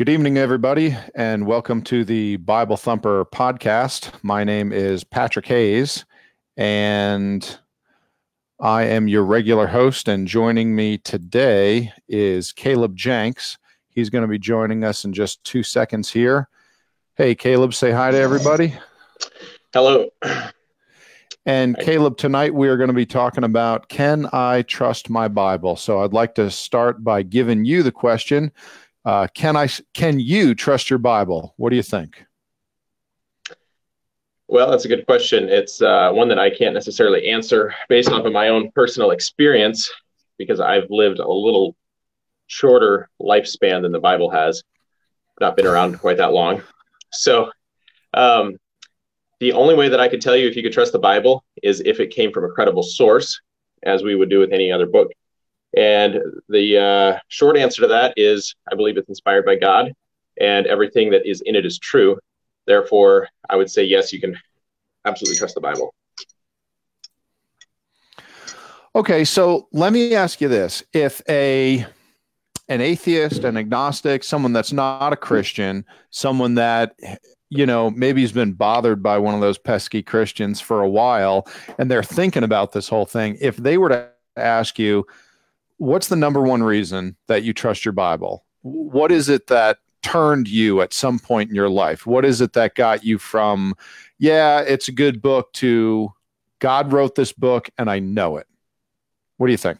Good evening, everybody, and welcome to the Bible Thumper podcast. My name is Patrick Hayes, and I am your regular host. And joining me today is Caleb Jenks. He's going to be joining us in just two seconds here. Hey, Caleb, say hi to everybody. Hello. And Caleb, tonight we are going to be talking about can I trust my Bible? So I'd like to start by giving you the question uh, can I? Can you trust your Bible? What do you think? Well, that's a good question. It's uh, one that I can't necessarily answer based off of my own personal experience because I've lived a little shorter lifespan than the Bible has. Not been around quite that long. So, um, the only way that I could tell you if you could trust the Bible is if it came from a credible source, as we would do with any other book. And the uh, short answer to that is I believe it's inspired by God and everything that is in it is true. Therefore, I would say, yes, you can absolutely trust the Bible. Okay, so let me ask you this. If a an atheist, an agnostic, someone that's not a Christian, someone that you know maybe has been bothered by one of those pesky Christians for a while and they're thinking about this whole thing, if they were to ask you, what's the number one reason that you trust your Bible? What is it that turned you at some point in your life? What is it that got you from, yeah, it's a good book to God wrote this book and I know it? What do you think?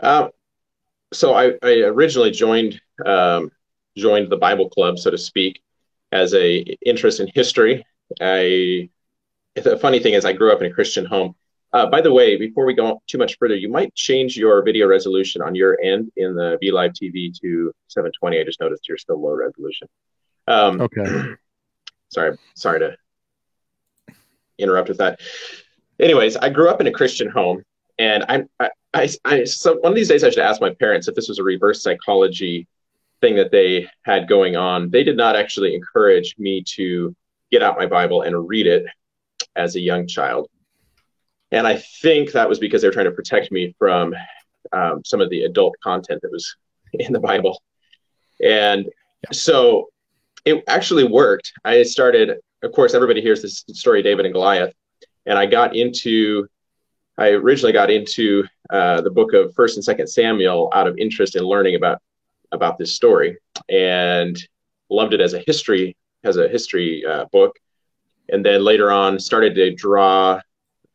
Uh, so I, I, originally joined um, joined the Bible Club, so to speak, as a interest in history. I the funny thing is I grew up in a Christian home, uh, by the way, before we go too much further, you might change your video resolution on your end in the BeLive TV to 720. I just noticed you're still low resolution. Um, okay. Sorry, sorry to interrupt with that. Anyways, I grew up in a Christian home, and I, I, I, I so one of these days I should ask my parents if this was a reverse psychology thing that they had going on. They did not actually encourage me to get out my Bible and read it as a young child. And I think that was because they were trying to protect me from um, some of the adult content that was in the Bible. And so it actually worked. I started, of course, everybody hears this story David and Goliath. And I got into, I originally got into uh, the book of First and Second Samuel out of interest in learning about about this story, and loved it as a history as a history uh, book. And then later on, started to draw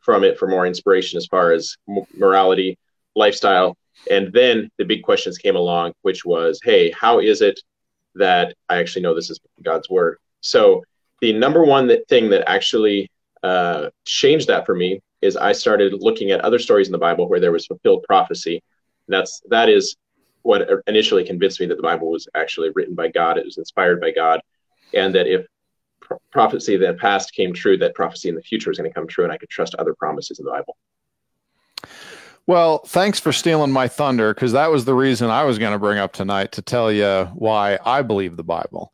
from it for more inspiration as far as morality, lifestyle. And then the big questions came along, which was, hey, how is it that I actually know this is God's word? So the number one that thing that actually uh, changed that for me is I started looking at other stories in the Bible where there was fulfilled prophecy. That's that is what initially convinced me that the Bible was actually written by God. It was inspired by God, and that if prophecy that past came true, that prophecy in the future is going to come true, and I could trust other promises in the Bible. Well, thanks for stealing my thunder because that was the reason I was going to bring up tonight to tell you why I believe the Bible.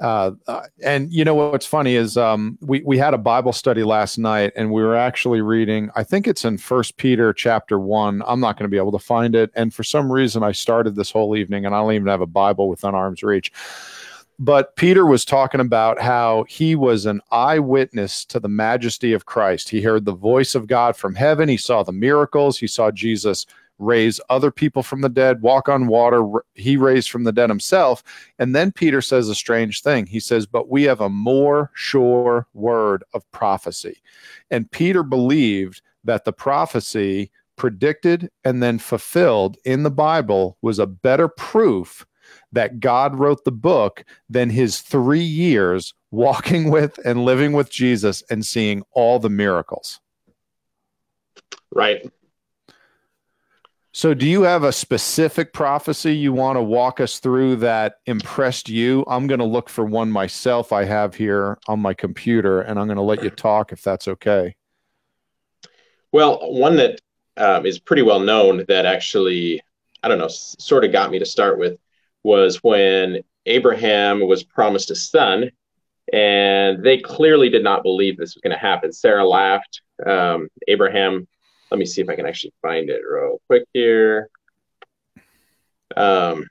Uh, uh, and you know what's funny is um, we we had a Bible study last night, and we were actually reading. I think it's in First Peter chapter one. I'm not going to be able to find it, and for some reason, I started this whole evening, and I don't even have a Bible within arm's reach. But Peter was talking about how he was an eyewitness to the majesty of Christ. He heard the voice of God from heaven. He saw the miracles. He saw Jesus raise other people from the dead, walk on water. He raised from the dead himself. And then Peter says a strange thing. He says, But we have a more sure word of prophecy. And Peter believed that the prophecy predicted and then fulfilled in the Bible was a better proof that God wrote the book than his three years walking with and living with Jesus and seeing all the miracles. Right. So, do you have a specific prophecy you want to walk us through that impressed you? I'm going to look for one myself I have here on my computer, and I'm going to let you talk if that's okay. Well, one that um, is pretty well known that actually, I don't know, sort of got me to start with was when Abraham was promised a son, and they clearly did not believe this was going to happen. Sarah laughed. Um, Abraham, let me see if I can actually find it real quick here. Um,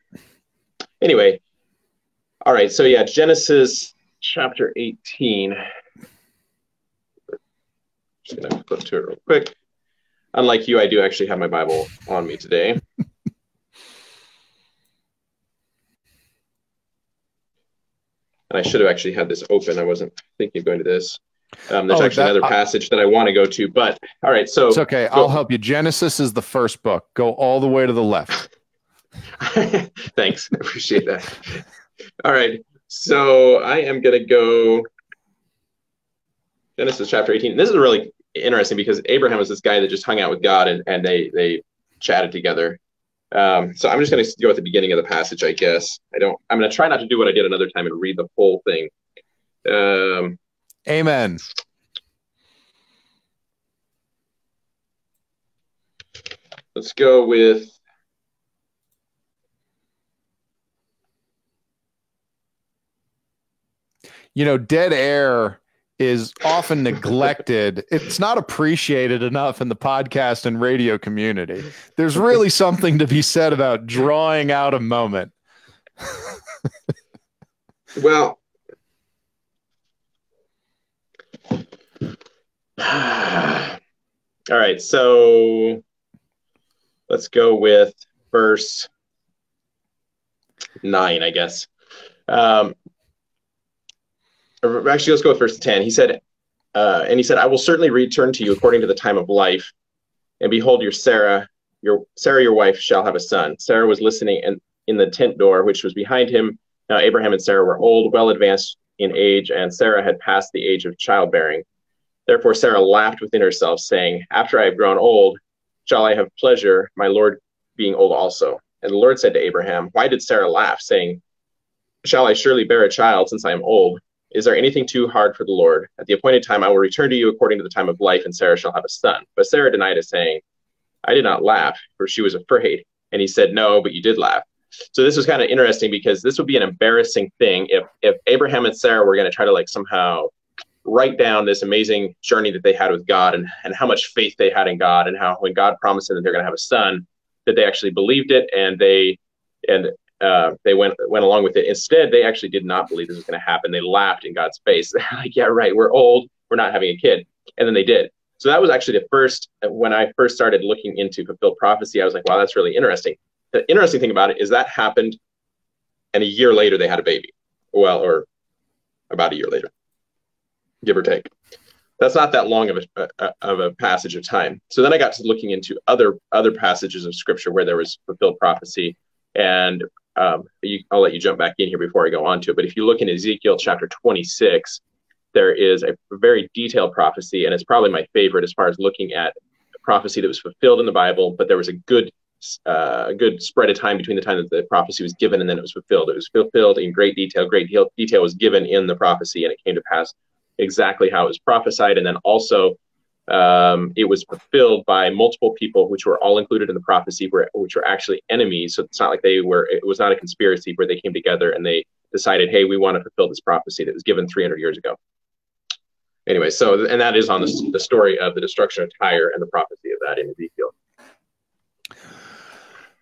anyway, All right, so yeah, Genesis chapter 18. Just gonna flip to it real quick. Unlike you, I do actually have my Bible on me today. And I should have actually had this open. I wasn't thinking of going to this. Um, there's Oh, actually that- another passage that I want to go to, but all right. So It's okay. go- I'll help you. Genesis is the first book. Go all the way to the left. Thanks. I appreciate that. All right. So I am going to go Genesis chapter 18. This is really interesting because Abraham was this guy that just hung out with God and, and they, they chatted together. Um, so I'm just going to go at the beginning of the passage, I guess. I don't, I'm going to try not to do what I did another time and read the whole thing. Um, Amen. let's go with You know, dead air is often neglected. It's not appreciated enough in the podcast and radio community. There's really something to be said about drawing out a moment. Well, all right. So let's go with verse nine, I guess. Um, actually, let's go with verse 10. He said, uh, and he said, I will certainly return to you according to the time of life. And behold, your Sarah, your Sarah, your wife, shall have a son. Sarah was listening in, in the tent door, which was behind him. Now Abraham and Sarah were old, well advanced in age, and Sarah had passed the age of childbearing. Therefore Sarah laughed within herself, saying, After I have grown old, shall I have pleasure, my Lord being old also? And the Lord said to Abraham, Why did Sarah laugh, saying, Shall I surely bear a child since I am old? Is there anything too hard for the Lord? At the appointed time I will return to you according to the time of life, and Sarah shall have a son. But Sarah denied it, saying, I did not laugh, for she was afraid. And he said, No, but you did laugh. So this was kind of interesting because this would be an embarrassing thing if if Abraham and Sarah were going to try to like somehow write down this amazing journey that they had with God and, and how much faith they had in God and how when God promised them that they're going to have a son, that they actually believed it and they and uh, they went went along with it. Instead, they actually did not believe this was going to happen. They laughed in God's face. Like, "Yeah, right. We're old. We're not having a kid." And then they did. So that was actually the first uh, when I first started looking into fulfilled prophecy. I was like, "Wow, that's really interesting." The interesting thing about it is that happened, and a year later they had a baby. Well, or about a year later, give or take. That's not that long of a, a of a passage of time. So then I got to looking into other other passages of scripture where there was fulfilled prophecy, and um, you, I'll let you jump back in here before I go on to it. But if you look in Ezekiel chapter 26, there is a very detailed prophecy, and it's probably my favorite as far as looking at prophecy that was fulfilled in the Bible, but there was a good uh, a good spread of time between the time that the prophecy was given and then it was fulfilled. It was fulfilled in great detail. Great detail was given in the prophecy, and it came to pass exactly how it was prophesied. And then also, um, it was fulfilled by multiple people, which were all included in the prophecy, were, which were actually enemies. So it's not like they were. It was not a conspiracy where they came together and they decided, "Hey, we want to fulfill this prophecy that was given 300 years ago." Anyway, so and that is on the, the story of the destruction of Tyre and the prophecy of that in Ezekiel.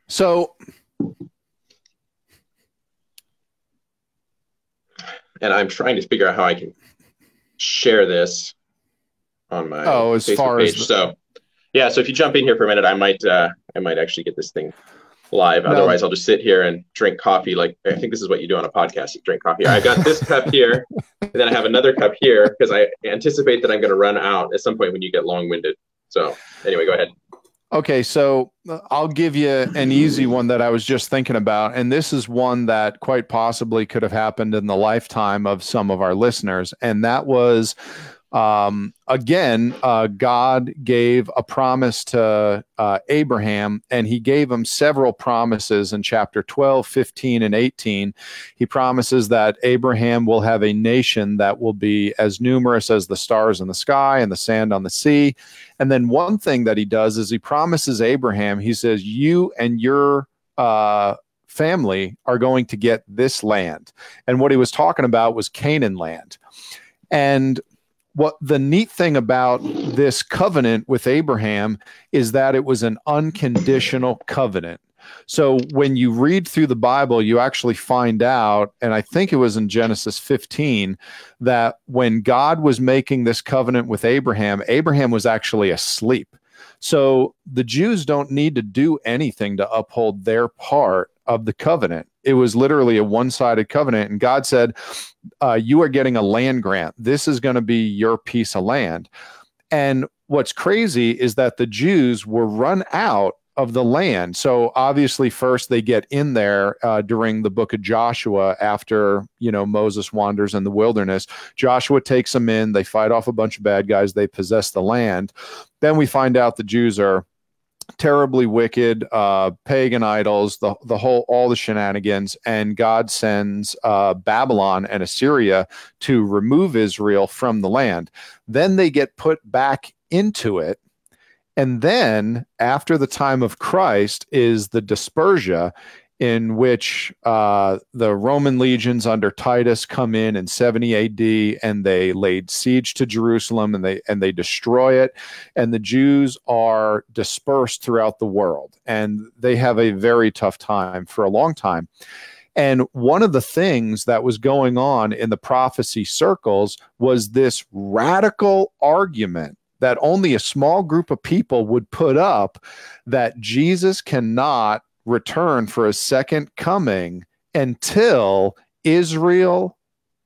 So, and I'm trying to figure out how I can share this on my Oh, as Facebook far as the- so, yeah. So if you jump in here for a minute, I might uh, I might actually get this thing live. No. Otherwise, I'll just sit here and drink coffee. Like I think this is what you do on a podcast: you drink coffee. I've got this cup here, and then I have another cup here because I anticipate that I'm going to run out at some point when you get long-winded. So anyway, go ahead. Okay, so uh, I'll give you an easy one that I was just thinking about. And this is one that quite possibly could have happened in the lifetime of some of our listeners. And that was, um, again, uh, God gave a promise to uh, Abraham, and he gave him several promises in chapter 12, 15, and 18. He promises that Abraham will have a nation that will be as numerous as the stars in the sky and the sand on the sea. And then one thing that he does is he promises Abraham, he says, You and your uh, family are going to get this land. And what he was talking about was Canaan land. And what the neat thing about this covenant with Abraham is that it was an unconditional covenant. So when you read through the Bible, you actually find out, and I think it was in Genesis 15, that when God was making this covenant with Abraham, Abraham was actually asleep. So the Jews don't need to do anything to uphold their part of the covenant. It was literally a one sided covenant. And God said, uh, You are getting a land grant. This is going to be your piece of land. And what's crazy is that the Jews were run out of the land. So obviously, first they get in there uh, during the book of Joshua after you know Moses wanders in the wilderness. Joshua takes them in. They fight off a bunch of bad guys. They possess the land. Then we find out the Jews are terribly wicked, uh, pagan idols, the the whole all the shenanigans, and God sends uh, Babylon and Assyria to remove Israel from the land. Then they get put back into it and then after the time of Christ is the dispersia, in which uh, the Roman legions under Titus come in in 70 AD and they laid siege to Jerusalem and they and they destroy it, and the Jews are dispersed throughout the world, and they have a very tough time for a long time. And one of the things that was going on in the prophecy circles was this radical argument that only a small group of people would put up that Jesus cannot return for a second coming until Israel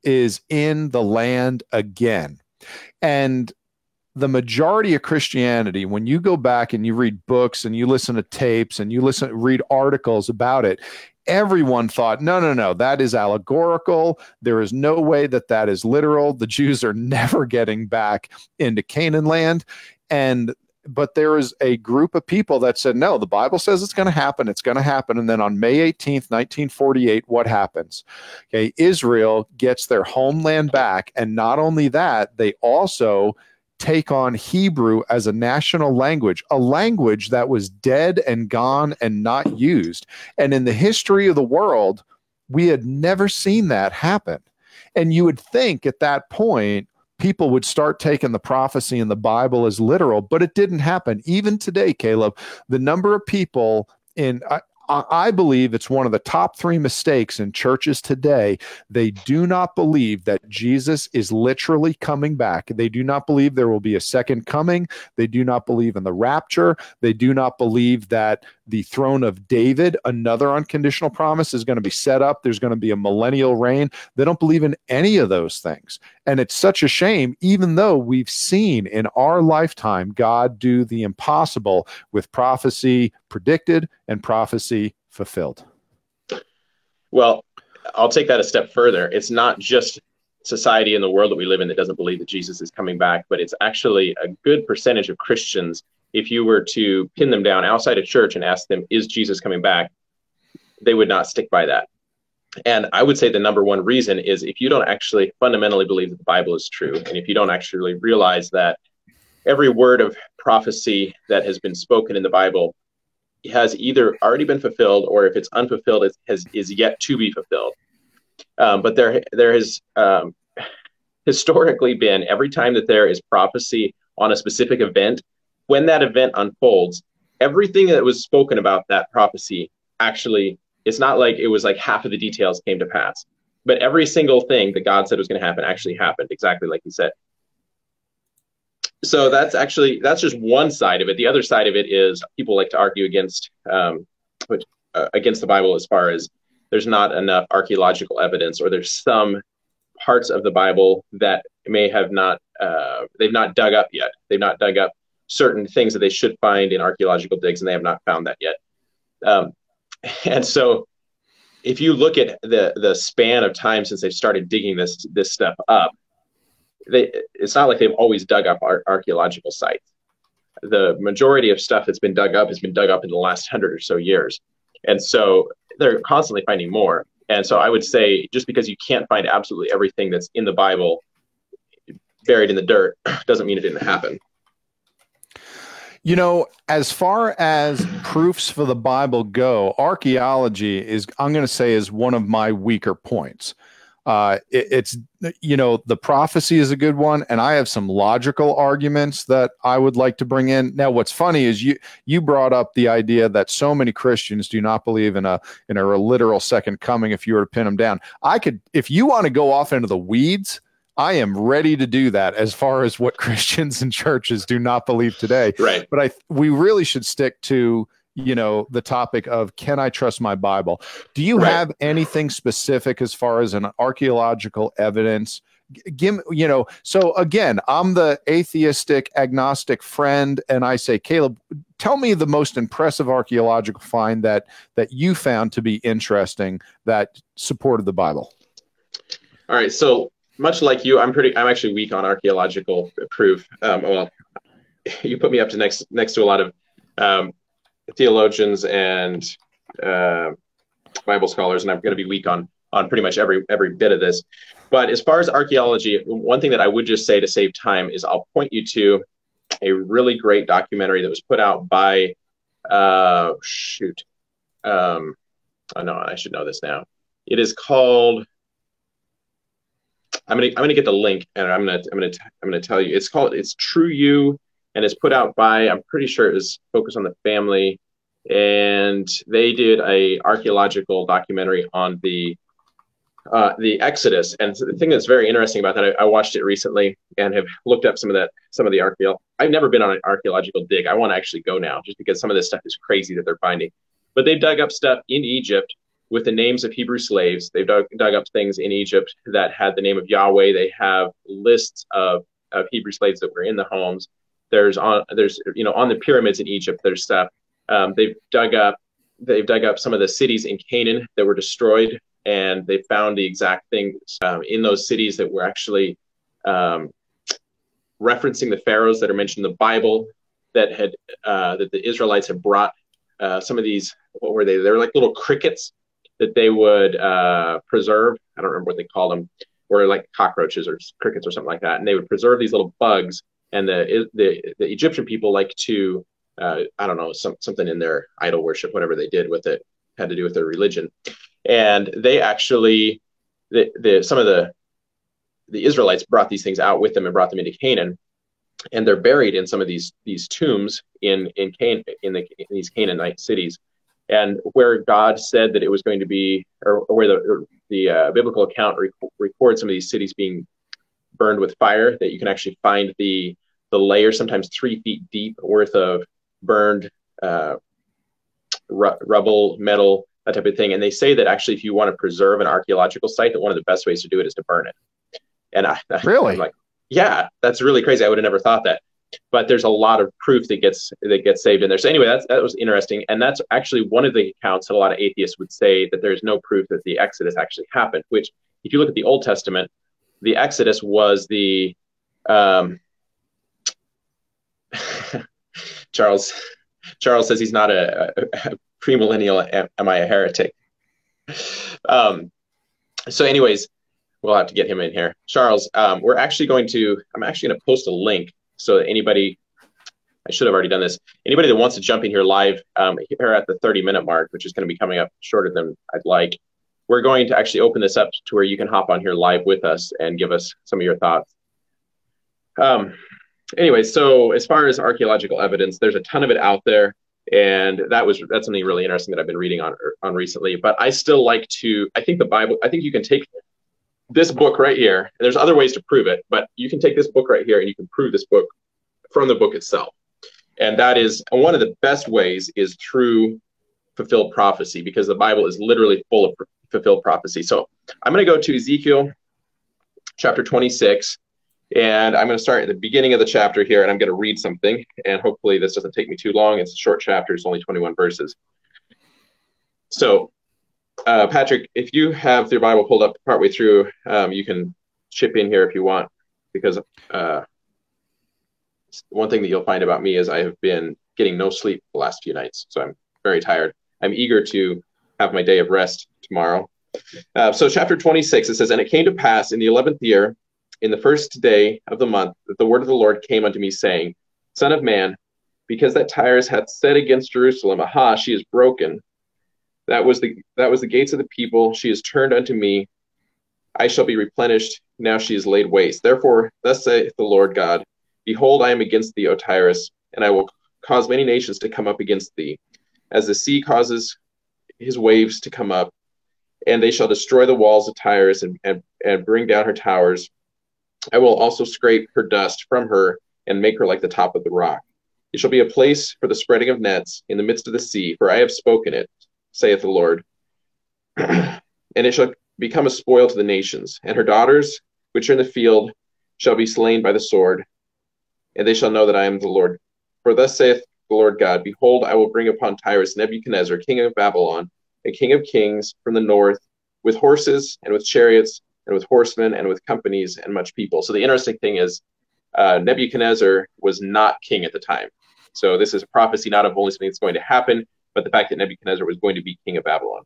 is in the land again. And the majority of Christianity, when you go back and you read books and you listen to tapes and you listen read articles about it, everyone thought, no, no, no, that is allegorical. There is no way that that is literal. The Jews are never getting back into Canaan land. And but there is a group of people that said, no, the Bible says it's going to happen. It's going to happen. And then on May 18th, 1948, what happens? Okay, Israel gets their homeland back. And not only that, they also take on Hebrew as a national language, a language that was dead and gone and not used. And in the history of the world, we had never seen that happen. And you would think at that point, people would start taking the prophecy in the Bible as literal, but it didn't happen. Even today, Caleb, the number of people in, believe it's one of the top three mistakes in churches today. They do not believe that Jesus is literally coming back. They do not believe there will be a second coming. They do not believe in the rapture. They do not believe that the throne of David, another unconditional promise, is going to be set up. There's going to be a millennial reign. They don't believe in any of those things. And it's such a shame, even though we've seen in our lifetime God do the impossible with prophecy predicted and prophecy fulfilled. Well, I'll take that a step further. It's not just society in the world that we live in that doesn't believe that Jesus is coming back, but it's actually a good percentage of Christians if you were to pin them down outside of church and ask them, is Jesus coming back? They would not stick by that. And I would say the number one reason is if you don't actually fundamentally believe that the Bible is true, and if you don't actually realize that every word of prophecy that has been spoken in the Bible has either already been fulfilled or if it's unfulfilled, it has, is yet to be fulfilled. Um, but there, there has um, historically been every time that there is prophecy on a specific event, when that event unfolds, everything that was spoken about that prophecy actually, it's not like it was like half of the details came to pass, but every single thing that God said was going to happen actually happened exactly like He said. So that's actually that's just one side of it. The other side of it is people like to argue against um, uh, against the Bible as far as there's not enough archaeological evidence, or there's some parts of the Bible that may have not uh, they've not dug up yet. They've not dug up certain things that they should find in archaeological digs, and they have not found that yet. Um, and so, if you look at the the span of time since they've started digging this this stuff up, they it's not like they've always dug up ar- archaeological sites. The majority of stuff that's been dug up has been dug up in the last hundred or so years, and so they're constantly finding more. And so, I would say just because you can't find absolutely everything that's in the Bible buried in the dirt doesn't mean it didn't happen. You know, as far as proofs for the Bible go, archaeology is, I'm going to say, is one of my weaker points. Uh, it, it's you know the prophecy is a good one, and I have some logical arguments that I would like to bring in. Now, what's funny is you you brought up the idea that so many Christians do not believe in a in a literal second coming. If you were to pin them down, I could. If you want to go off into the weeds, I am ready to do that as far as what Christians and churches do not believe today. Right. But I we really should stick to you know the topic of can I trust my Bible? Do you right. have anything specific as far as an archaeological evidence? Give you know. So again, I'm the atheistic agnostic friend, and I say, Caleb, tell me the most impressive archaeological find that that you found to be interesting that supported the Bible. All right, so much like you, I'm pretty. I'm actually weak on archaeological proof. Um, well, you put me up to next next to a lot of um, theologians and uh, Bible scholars, and I'm going to be weak on on pretty much every every bit of this. But as far as archaeology, one thing that I would just say to save time is I'll point you to a really great documentary that was put out by uh, shoot. Um, oh no, I should know this now. It is called. I'm gonna I'm gonna get the link and I'm gonna I'm gonna I'm gonna tell you. It's called it's True You and it's put out by I'm pretty sure it was Focus on the Family, and they did a archaeological documentary on the uh, the Exodus. And the thing that's very interesting about that, I, I, watched it recently and have looked up some of that some of the archaeological. I've never been on an archaeological dig. I want to actually go now, just because some of this stuff is crazy that they're finding. But they've dug up stuff in Egypt with the names of Hebrew slaves. They've dug, dug up things in Egypt that had the name of Yahweh. They have lists of, of Hebrew slaves that were in the homes. There's on there's you know on the pyramids in Egypt. There's stuff um, they've dug up. They've dug up some of the cities in Canaan that were destroyed, and they found the exact things um, in those cities that were actually um, referencing the pharaohs that are mentioned in the Bible that had uh, that the Israelites had brought uh, some of these. What were they? They were like little crickets that they would uh, preserve. I don't remember what they called them, or like cockroaches or crickets or something like that. And they would preserve these little bugs and the the, the Egyptian people like to uh, I don't know some, something in their idol worship, whatever they did with it had to do with their religion, and they actually the, the some of the the Israelites brought these things out with them and brought them into Canaan, and they're buried in some of these these tombs in in Can in, the, in these Canaanite cities, and where God said that it was going to be, or, or where the the uh, biblical account rec- records some of these cities being burned with fire, that you can actually find the the layer, sometimes three feet deep worth of burned uh, ru- rubble, metal, that type of thing. And they say that actually, if you want to preserve an archaeological site, that one of the best ways to do it is to burn it. And I, really, I'm like, yeah, that's really crazy. I would have never thought that. But there's a lot of proof that gets that gets saved in there. So anyway, that's that was interesting, and that's actually one of the accounts that a lot of atheists would say that there's no proof that the Exodus actually happened. Which, if you look at the Old Testament, the Exodus was the um, Charles Charles says he's not a, a, a premillennial. Am I a heretic? Um, so, anyways, we'll have to get him in here. Charles, um, we're actually going to. I'm actually going to post a link so that anybody. I should have already done this. Anybody that wants to jump in here live um, here at the 30 minute mark, which is going to be coming up shorter than I'd like, we're going to actually open this up to where you can hop on here live with us and give us some of your thoughts. Um, anyway, so as far as archaeological evidence, there's a ton of it out there, and that was that's something really interesting that I've been reading on on recently. But I still like to. I think the Bible. I think you can take this book right here. And there's other ways to prove it, but you can take this book right here and you can prove this book from the book itself. And that is one of the best ways is through fulfilled prophecy because the Bible is literally full of fulfilled prophecy. So I'm going to go to Ezekiel chapter 26 and I'm going to start at the beginning of the chapter here, and I'm going to read something. And hopefully, this doesn't take me too long. It's a short chapter, it's only 21 verses. So, uh, Patrick, if you have your Bible pulled up partway through, um, you can chip in here if you want, because uh, one thing that you'll find about me is I have been getting no sleep the last few nights. So, I'm very tired. I'm eager to have my day of rest tomorrow. Uh, so, chapter 26, it says, And it came to pass in the 11th year in the first day of the month that the word of the Lord came unto me, saying, Son of man, because that Tyrus hath said against Jerusalem, Aha, she is broken. That was the that was the gates of the people. She is turned unto me. I shall be replenished. Now she is laid waste. Therefore, thus saith the Lord God Behold, I am against thee, O Tyrus, and I will cause many nations to come up against thee, as the sea causes his waves to come up, and they shall destroy the walls of Tyrus and, and, and bring down her towers. I will also scrape her dust from her and make her like the top of the rock. It shall be a place for the spreading of nets in the midst of the sea, for I have spoken it, saith the Lord. and it shall become a spoil to the nations, and her daughters, which are in the field, shall be slain by the sword, and they shall know that I am the Lord. For thus saith the Lord God Behold, I will bring upon Tyrus Nebuchadnezzar, king of Babylon, a king of kings from the north, with horses and with chariots and with horsemen and with companies and much people. So the interesting thing is, uh, Nebuchadnezzar was not king at the time. So this is a prophecy not of only something that's going to happen, but the fact that Nebuchadnezzar was going to be king of Babylon.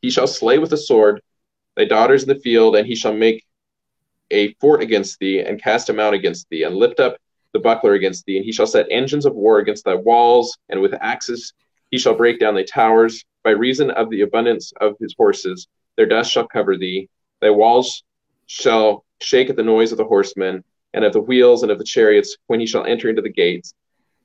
He shall slay with the sword thy daughters in the field, and he shall make a fort against thee, and cast a mount against thee, and lift up the buckler against thee, and he shall set engines of war against thy walls, and with axes he shall break down thy towers. By reason of the abundance of his horses, their dust shall cover thee. Thy walls shall shake at the noise of the horsemen, and of the wheels, and of the chariots, when he shall enter into the gates.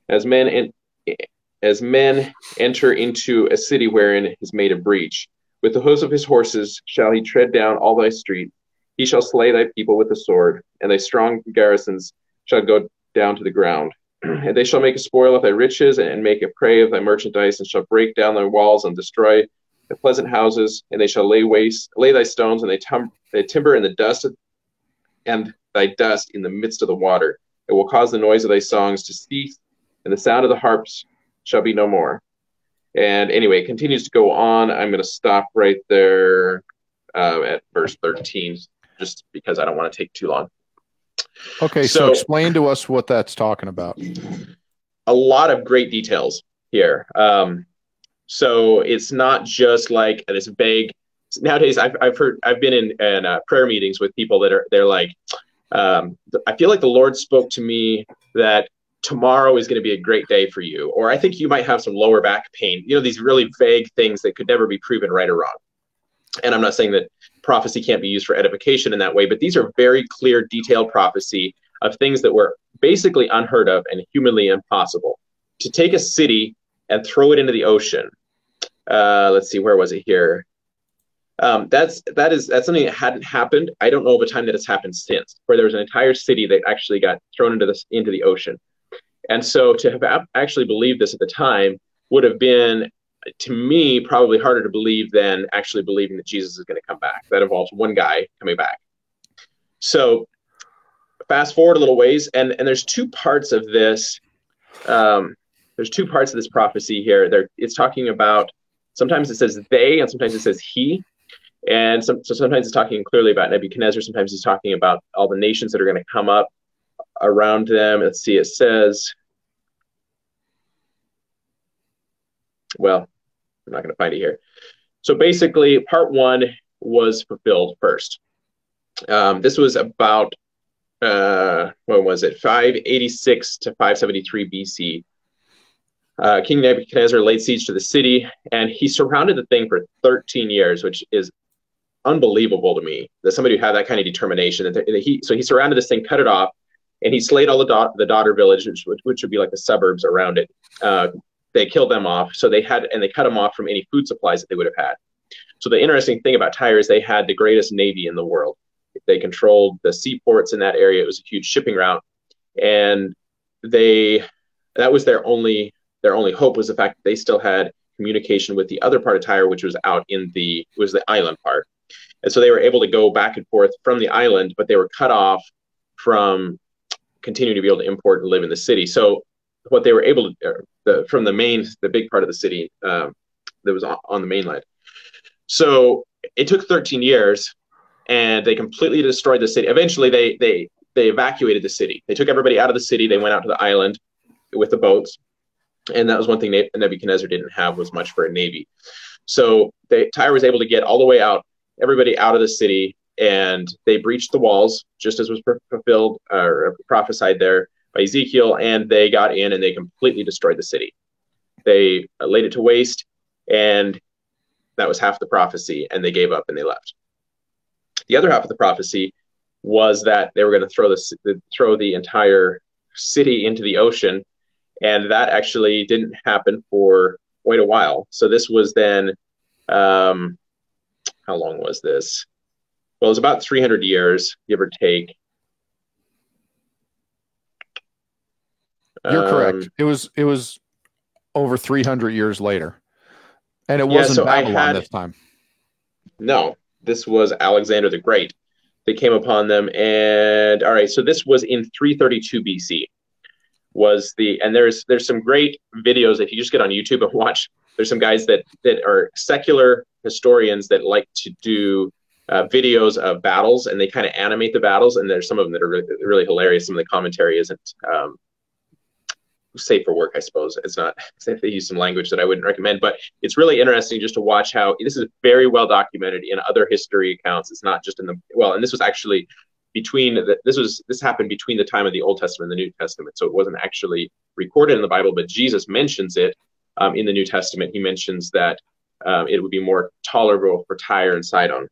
As men en- as men enter into a city wherein is made a breach. With the hoofs of his horses shall he tread down all thy streets. He shall slay thy people with the sword, and thy strong garrisons shall go down to the ground. and they shall make a spoil of thy riches, and make a prey of thy merchandise, and shall break down thy walls and destroy the pleasant houses, and they shall lay waste, lay thy stones and they, tum- thy timber in the dust, of, and thy dust in the midst of the water. It will cause the noise of thy songs to cease, and the sound of the harps shall be no more. And anyway, it continues to go on. I'm going to stop right there uh, at verse 13, just because I don't want to take too long. Okay, so, so, explain to us what that's talking about. A lot of great details here. Um, so it's not just like this vague. Nowadays, I've, I've heard I've been in, in uh, prayer meetings with people that are they're like, um, I feel like the Lord spoke to me that tomorrow is going to be a great day for you, or I think you might have some lower back pain. You know, these really vague things that could never be proven right or wrong. And I'm not saying that prophecy can't be used for edification in that way, but these are very clear, detailed prophecy of things that were basically unheard of and humanly impossible. To take a city and throw it into the ocean. Uh, let's see, where was it here? Um, that's that is that's something that hadn't happened. I don't know of a time that it's happened since, where there was an entire city that actually got thrown into this into the ocean. And so to have actually believed this at the time would have been, to me, probably harder to believe than actually believing that Jesus is going to come back. That involves one guy coming back. So fast forward a little ways, and, and there's two parts of this. Um, there's two parts of this prophecy here. There, it's talking about sometimes it says they, and sometimes it says he. And some, so sometimes it's talking clearly about Nebuchadnezzar. Sometimes he's talking about all the nations that are going to come up around them. Let's see, it says, well, I'm not going to find it here. So basically, part one was fulfilled first. Um, this was about, uh, what was it, 586 to 573 BC. Uh, King Nebuchadnezzar laid siege to the city, and he surrounded the thing for 13 years, which is unbelievable to me that somebody who had that kind of determination. That he, so he surrounded this thing, cut it off, and he slayed all the, da- the daughter villages, which, which would be like the suburbs around it. Uh, they killed them off. So they had, and they cut them off from any food supplies that they would have had. So the interesting thing about Tyre is they had the greatest navy in the world. They controlled the seaports in that area. It was a huge shipping route, and they that was their only their only hope was the fact that they still had communication with the other part of Tyre, which was out in the was the island part. And so they were able to go back and forth from the island, but they were cut off from continuing to be able to import and live in the city. So what they were able to uh, the, from the main the big part of the city um, that was on the mainland. So it took 13 years, and they completely destroyed the city. Eventually, they they they evacuated the city. They took everybody out of the city. They went out to the island with the boats, and that was one thing Nebuchadnezzar didn't have was much for a navy. So they, Tyre was able to get all the way out, everybody out of the city, and they breached the walls, just as was fulfilled or prophesied there by Ezekiel, and they got in and they completely destroyed the city. They uh, laid it to waste, and that was half the prophecy, and they gave up and they left. The other half of the prophecy was that they were going to throw the throw the entire city into the ocean, and that actually didn't happen for quite a while. So this was then, um, how long was this? Well, it was about 300 years, give or take. You're um, correct. It was it was over 300 years later, and it wasn't so Babylon had, this time. No, this was Alexander the Great. They came upon them, and all right. So this was in 332 BC. Was the and there's there's some great videos if you just get on YouTube and watch. There's some guys that that are secular historians that like to do uh, videos of battles and they kind of animate the battles and there's some of them that are really, really hilarious some of the commentary isn't um, safe for work, I suppose. It's not they use some language that I wouldn't recommend, but it's really interesting just to watch how this is very well documented in other history accounts. It's not just in the well, and this was actually between the, this was this happened between the time of the Old Testament and the New Testament, so it wasn't actually recorded in the Bible, but Jesus mentions it um, in the New Testament. He mentions that um, it would be more tolerable for Tyre and Sidon.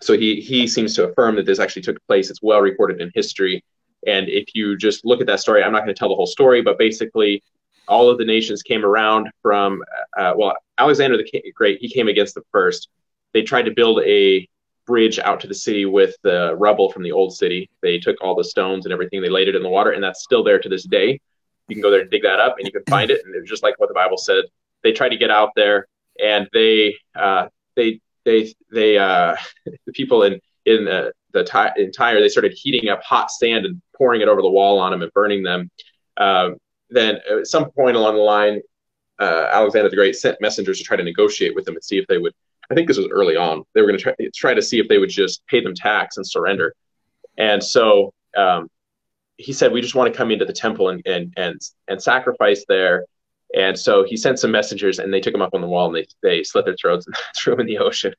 So he he seems to affirm that this actually took place. It's well recorded in history and if you just look at that story, I'm not going to tell the whole story, but basically, all of the nations came around from, uh, well, Alexander the Great, he came against them first. They tried to build a bridge out to the city with the rubble from the old city. They took all the stones and everything, they laid it in the water, and that's still there to this day. You can go there and dig that up, and you can find it. And it was just like what the Bible said. They tried to get out there, and they, uh, they, they, they, uh, the people in in uh, the ty- in Tyre, they started heating up hot sand and pouring it over the wall on them and burning them. Uh, then at some point along the line, uh, Alexander the Great sent messengers to try to negotiate with them and see if they would. I think this was early on. They were going to try, to see if they would just pay them tax and surrender. And so um, he said, "We just want to come into the temple and and and and sacrifice there." And so he sent some messengers, and they took them up on the wall, and they they slit their throats and threw them in the ocean.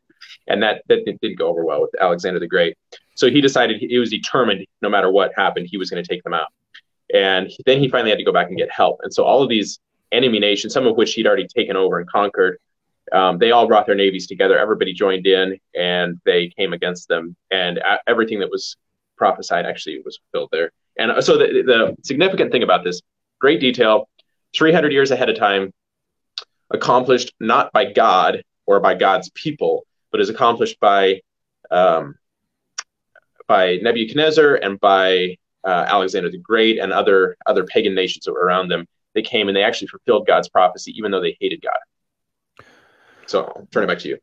And that that didn't go over well with Alexander the Great. So he decided he was determined, no matter what happened, he was going to take them out. And then he finally had to go back and get help. And so all of these enemy nations, some of which he'd already taken over and conquered, um, they all brought their navies together. Everybody joined in, and they came against them. And a- everything that was prophesied actually was fulfilled there. And uh, so the, the significant thing about this, great detail, 300 years ahead of time, accomplished not by God or by God's people, but is accomplished by um, by Nebuchadnezzar and by uh, Alexander the Great and other other pagan nations that were around them. They came and they actually fulfilled God's prophecy, even though they hated God. So, I'll turn it back to you.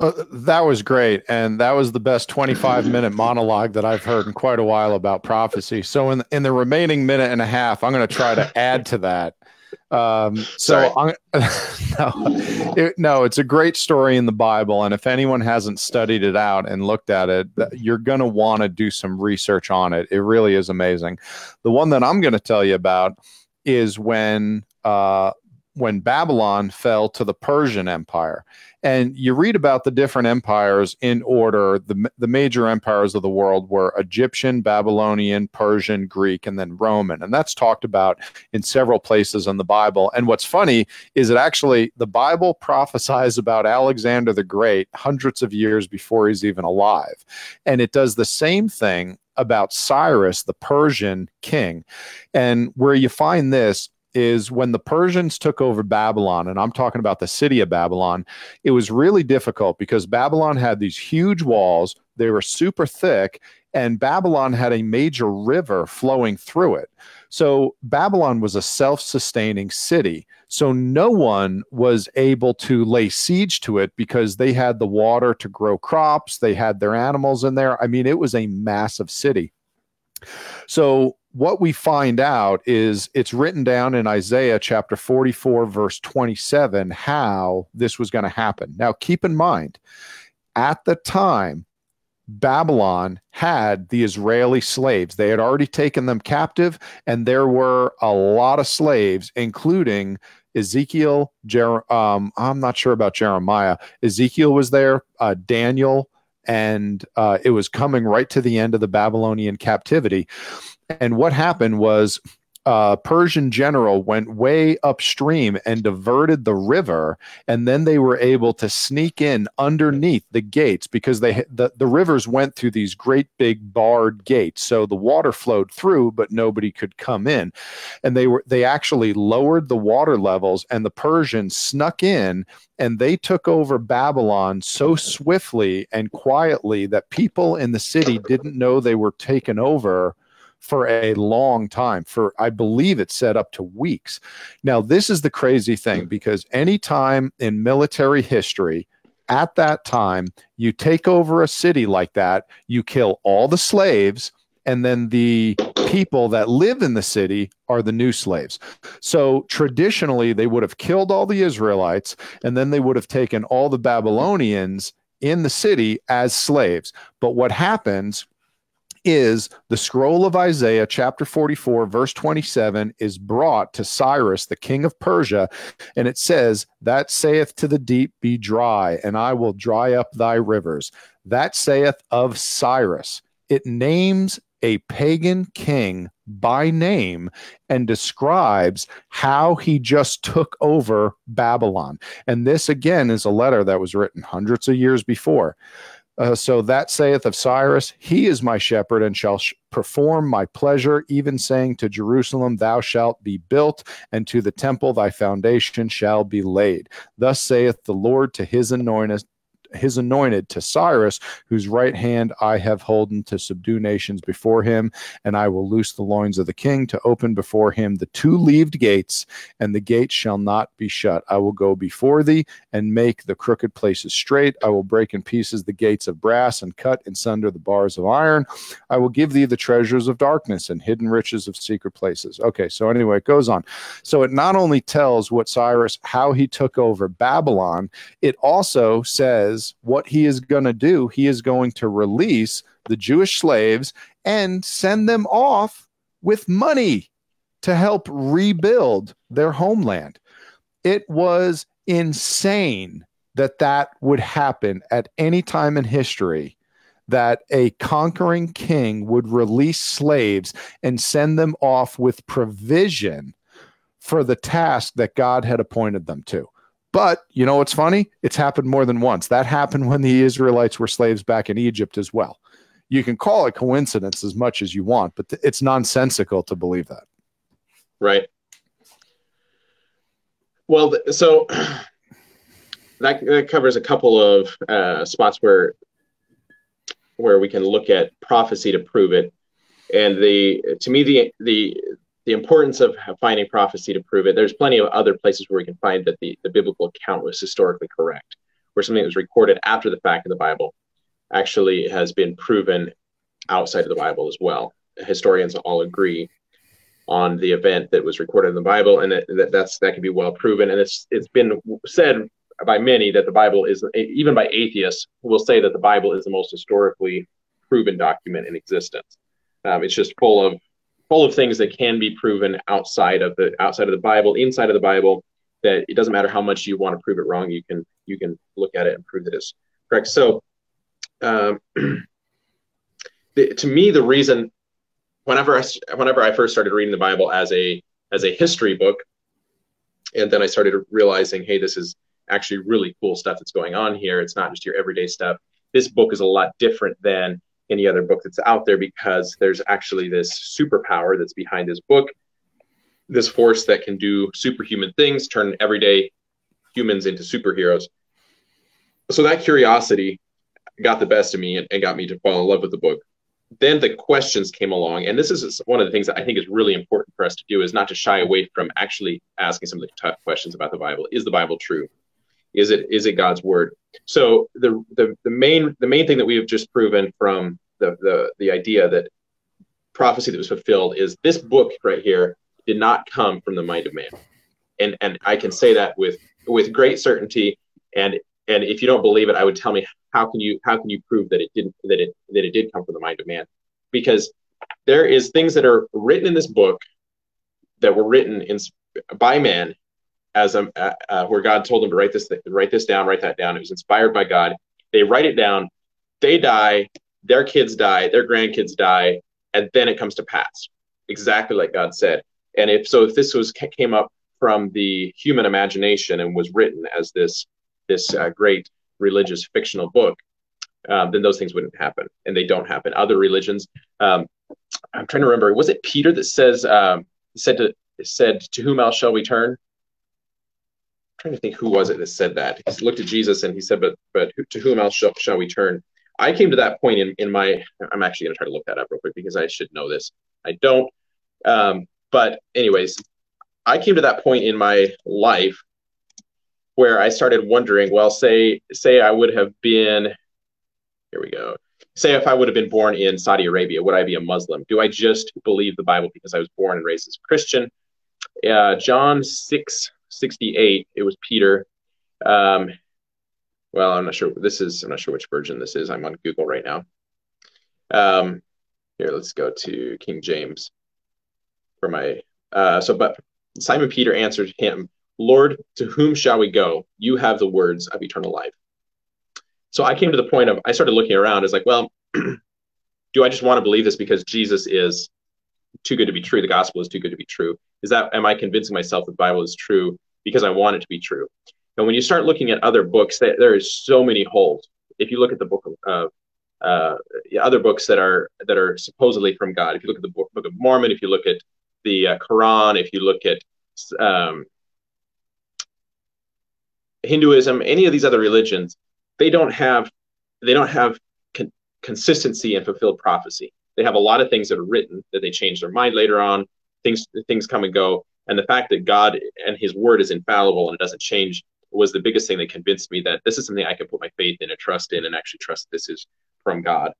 Uh, that was great, and that was the best 25 minute monologue that I've heard in quite a while about prophecy. So, in in the remaining minute and a half, I'm going to try to add to that um, so I'm, no, it, no, it's a great story in the Bible, and if anyone hasn't studied it out and looked at it, you're going to want to do some research on it. It really is amazing. The one that I'm going to tell you about is when uh, when Babylon fell to the Persian Empire. And you read about the different empires in order. The, the major empires of the world were Egyptian, Babylonian, Persian, Greek, and then Roman. And that's talked about in several places in the Bible. And what's funny is that actually the Bible prophesies about Alexander the Great hundreds of years before he's even alive. And it does the same thing about Cyrus, the Persian king. And where you find this is when the Persians took over Babylon, and I'm talking about the city of Babylon, it was really difficult because Babylon had these huge walls, they were super thick, and Babylon had a major river flowing through it. So Babylon was a self sustaining city. So no one was able to lay siege to it because they had the water to grow crops, they had their animals in there. I mean, it was a massive city. So what we find out is it's written down in Isaiah chapter 44, verse 27, how this was going to happen. Now, keep in mind, at the time, Babylon had the Israeli slaves. They had already taken them captive, and there were a lot of slaves, including Ezekiel. Jer- um, I'm not sure about Jeremiah. Ezekiel was there, uh, Daniel, and uh, it was coming right to the end of the Babylonian captivity. And what happened was uh, Persian general went way upstream and diverted the river, and then they were able to sneak in underneath the gates because they the, the rivers went through these great big barred gates, so the water flowed through, but nobody could come in, and they were they actually lowered the water levels, and the Persians snuck in and they took over Babylon so swiftly and quietly that people in the city didn't know they were taken over for a long time for i believe it's set up to weeks now this is the crazy thing hmm. because any time in military history at that time you take over a city like that you kill all the slaves and then the people that live in the city are the new slaves. So traditionally, they would have killed all the Israelites and then they would have taken all the Babylonians in the city as slaves. But what happens is the scroll of Isaiah, chapter 44, verse 27, is brought to Cyrus, the king of Persia, and it says, That saith to the deep, Be dry, and I will dry up thy rivers. That saith of Cyrus. It names a pagan king by name and describes how he just took over Babylon. And this, again, is a letter that was written hundreds of years before. Uh, so that saith of Cyrus, He is my shepherd and shall sh- perform my pleasure, even saying to Jerusalem, Thou shalt be built, and to the temple thy foundation shall be laid. Thus saith the Lord to his anointed, his anointed to Cyrus, whose right hand I have holden to subdue nations before him, and I will loose the loins of the king to open before him the two leaved gates, and the gates shall not be shut. I will go before thee and make the crooked places straight. I will break in pieces the gates of brass and cut in sunder the bars of iron. I will give thee the treasures of darkness and hidden riches of secret places. Okay, so anyway, it goes on. So it not only tells what Cyrus, how he took over Babylon, it also says what he is going to do. He is going to release the Jewish slaves and send them off with money to help rebuild their homeland. It was insane that that would happen at any time in history that a conquering king would release slaves and send them off with provision for the task that God had appointed them to. But you know what's funny? It's happened more than once. That happened when the Israelites were slaves back in Egypt as well. You can call it coincidence as much as you want, but th- it's nonsensical to believe that. Right. Well, so that, that covers a couple of uh, spots where where we can look at prophecy to prove it. And the to me the the the importance of finding prophecy to prove it. There's plenty of other places where we can find that the, the biblical account was historically correct, where something that was recorded after the fact in the Bible actually has been proven outside of the Bible as well. Historians all agree on the event that was recorded in the Bible, and that, that that's that can be well proven. And it's it's been said by many that the Bible is even by atheists will say that the Bible is the most historically proven document in existence. Um, it's just full of full of things that can be proven outside of the outside of the Bible, inside of the Bible. That it doesn't matter how much you want to prove it wrong, you can you can look at it and prove that it's correct. So, um, the, to me, the reason whenever I whenever I first started reading the Bible as a as a history book, and then I started realizing, hey, this is actually really cool stuff that's going on here. It's not just your everyday stuff. This book is a lot different than any other book that's out there because there's actually this superpower that's behind this book, this force that can do superhuman things, turn everyday humans into superheroes. So that curiosity got the best of me and, and got me to fall in love with the book. Then the questions came along, and this is one of the things that I think is really important for us to do is not to shy away from actually asking some of the tough questions about the Bible. Is the Bible true? Is it is it God's word? So the the the main the main thing that we have just proven from the the the idea that prophecy that was fulfilled is this book right here did not come from the mind of man, and and I can say that with with great certainty. And and if you don't believe it, I would tell me how can you how can you prove that it didn't that it that it did come from the mind of man? Because there is things that are written in this book that were written in by man as a, uh, uh, where God told them to write this write this down, write that down. It was inspired by God. They write it down. They die. Their kids die. Their grandkids die, and then it comes to pass, exactly like God said. And if so, if this was came up from the human imagination and was written as this this uh, great religious fictional book, um, then those things wouldn't happen, and they don't happen. Other religions, um, I'm trying to remember. Was it Peter that says um, said to said to whom else shall we turn? Trying to think who was it that said that. He looked at Jesus and he said, "But but to whom else shall, shall we turn?" I came to that point in in my. I'm actually going to try to look that up real quick because I should know this. I don't. Um, but anyways, I came to that point in my life where I started wondering. Well, say say I would have been. Here we go say if I would have been born in Saudi Arabia, would I be a Muslim? Do I just believe the Bible because I was born and raised as a Christian? Uh, John 6 68, it was Peter. Um, well, I'm not sure. This is, I'm not sure which version this is. I'm on Google right now. Um, here, let's go to King James for my. Uh, so, but Simon Peter answered him, Lord, to whom shall we go? You have the words of eternal life. So I came to the point of I started looking around. It's like, well, do I just want to believe this because Jesus is too good to be true? The gospel is too good to be true. Is that am I convincing myself the Bible is true because I want it to be true? And when you start looking at other books, there, there is so many holes. If you look at the book of uh, uh, other books that are that are supposedly from God, if you look at the book, book of Mormon, if you look at the uh, Quran, if you look at um, Hinduism, any of these other religions, they don't have they don't have con- consistency and fulfilled prophecy. They have a lot of things that are written that they change their mind later on. Things things come and go, and the fact that God and His Word is infallible and it doesn't change was the biggest thing that convinced me that this is something I can put my faith in and trust in, and actually trust this is from God.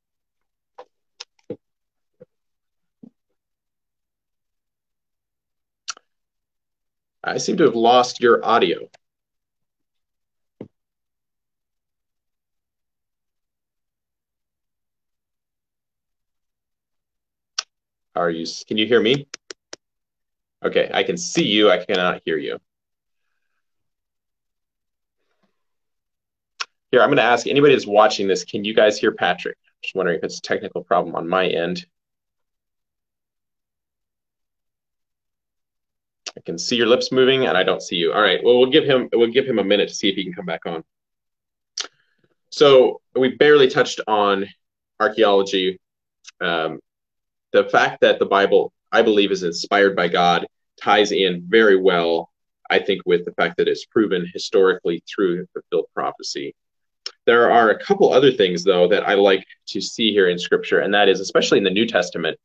I seem to have lost your audio. Are you? Can you hear me? Okay, I can see you. I cannot hear you. Here, I'm going to ask anybody that's watching this. Can you guys hear Patrick? Just wondering if it's a technical problem on my end. I can see your lips moving, and I don't see you. All right. Well, we'll give him we'll give him a minute to see if he can come back on. So we barely touched on archaeology. Um, the fact that the Bible, I believe, is inspired by God ties in very well, I think, with the fact that it's proven historically through fulfilled prophecy. There are a couple other things, though, that I like to see here in Scripture, and that is, especially in the New Testament,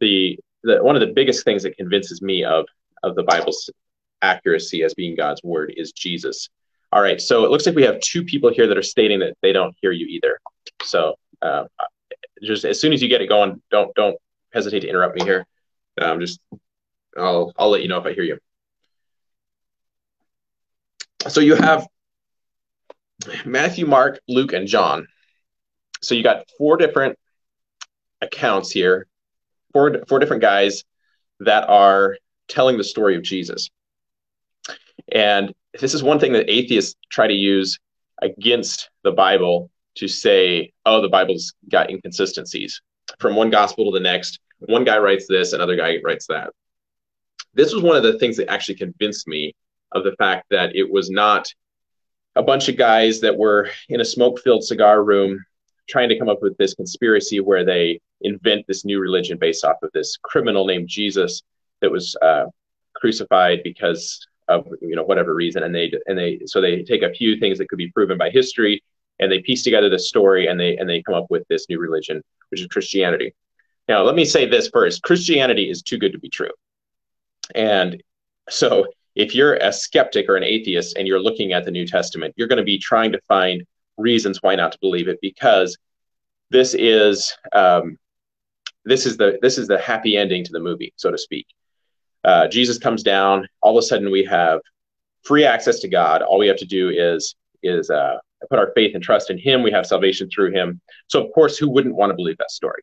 the, the one of the biggest things that convinces me of of the Bible's accuracy as being God's word is Jesus. All right, so it looks like we have two people here that are stating that they don't hear you either. So uh, just as soon as you get it going, don't don't hesitate to interrupt me here. Just I'll I'll let you know if I hear you. So you have Matthew, Mark, Luke, and John. So you got four different accounts here, four four different guys that are telling the story of Jesus. And this is one thing that atheists try to use against the Bible to say, oh, the Bible's got inconsistencies from one gospel to the next. One guy writes this, another guy writes that. This was one of the things that actually convinced me of the fact that it was not a bunch of guys that were in a smoke filled cigar room trying to come up with this conspiracy where they invent this new religion based off of this criminal named Jesus that was uh, crucified because of you know whatever reason and they and they so they take a few things that could be proven by history and they piece together the story and they and they come up with this new religion which is Christianity. Now, let me say this first Christianity is too good to be true. And so, if you're a skeptic or an atheist and you're looking at the New Testament, you're going to be trying to find reasons why not to believe it because this is um, this is the this is the happy ending to the movie, so to speak. Uh, Jesus comes down. All of a sudden, we have free access to God. All we have to do is is uh, put our faith and trust in him. We have salvation through him. So, of course, who wouldn't want to believe that story?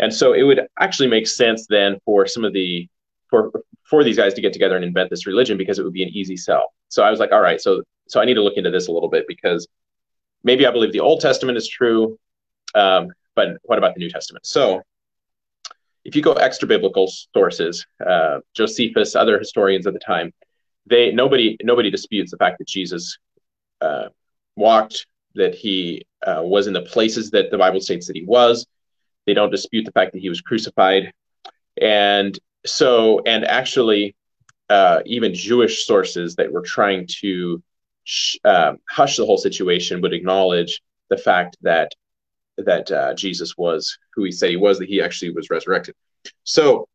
And so it would actually make sense then for some of the for for these guys to get together and invent this religion because it would be an easy sell. So I was like, all right, so so I need to look into this a little bit because maybe I believe the Old Testament is true, um, but what about the New Testament? So if you go extra biblical sources, uh, Josephus, other historians of the time, they nobody nobody disputes the fact that Jesus uh, walked, that he uh, was in the places that the Bible states that he was. They don't dispute the fact that he was crucified, and so and actually, uh, even Jewish sources that were trying to sh- uh, hush the whole situation would acknowledge the fact that that uh, Jesus was who he said he was, that he actually was resurrected. So,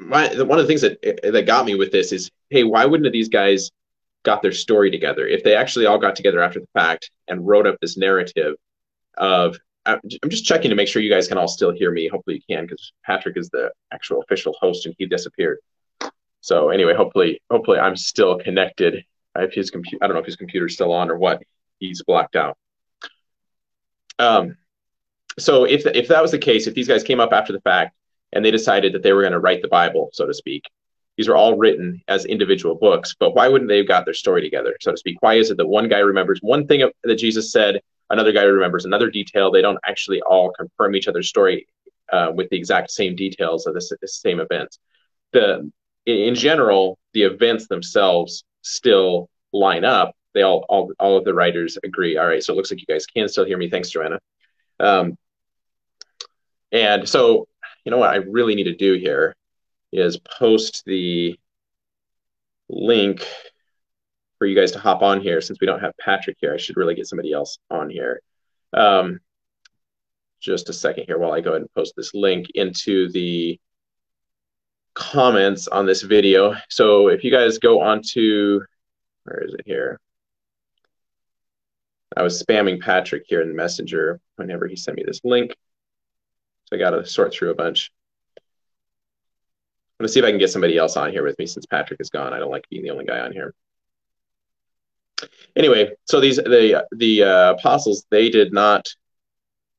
my one of the things that that got me with this is, hey, why wouldn't these guys got their story together? If they actually all got together after the fact and wrote up this narrative of I'm just checking to make sure you guys can all still hear me. Hopefully you can because Patrick is the actual official host and he disappeared. So anyway, hopefully, hopefully I'm still connected. His computer, I don't know if his computer's still on or what he's blocked out. Um, so if if that was the case, if these guys came up after the fact and they decided that they were going to write the Bible, so to speak, these are all written as individual books. But why wouldn't they have got their story together, so to speak? Why is it that one guy remembers one thing that Jesus said, another guy remembers another detail? They don't actually all confirm each other's story uh, with the exact same details of the, same events. The in general, the events themselves still line up, they all, all, all of the writers agree. All right, so it looks like you guys can still hear me. Thanks, Joanna. Um, and so, you know what I really need to do here is post the link for you guys to hop on here. Since we don't have Patrick here, I should really get somebody else on here. Um, just a second here while I go ahead and post this link into the comments on this video. So if you guys go on to, where is it here? I was spamming Patrick here in messenger whenever he sent me this link. So I got to sort through a bunch. I'm going to see if I can get somebody else on here with me since Patrick is gone. I don't like being the only guy on here. Anyway, so these the the uh, apostles they did not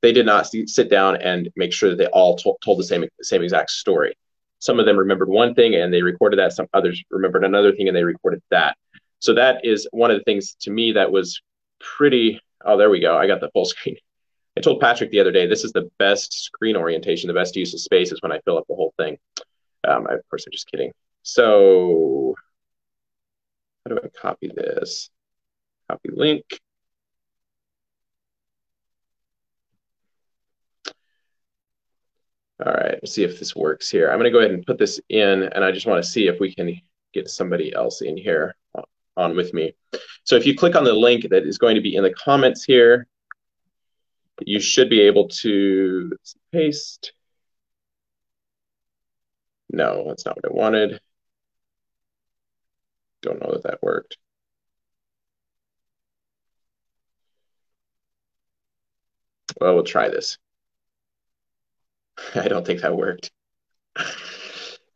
they did not sit down and make sure that they all told, told the same same exact story. Some of them remembered one thing and they recorded that. Some others remembered another thing and they recorded that. So that is one of the things to me that was pretty. Oh, there we go. I got the full screen. I told Patrick the other day, this is the best screen orientation, the best use of space is when I fill up the whole thing. Um, I, of course, I'm just kidding. So, how do I copy this? Copy link. All right, let's see if this works here. I'm going to go ahead and put this in, and I just want to see if we can get somebody else in here on with me. So if you click on the link that is going to be in the comments here, you should be able to paste. No, that's not what I wanted. Don't know that that worked. Well, we'll try this. I don't think that worked.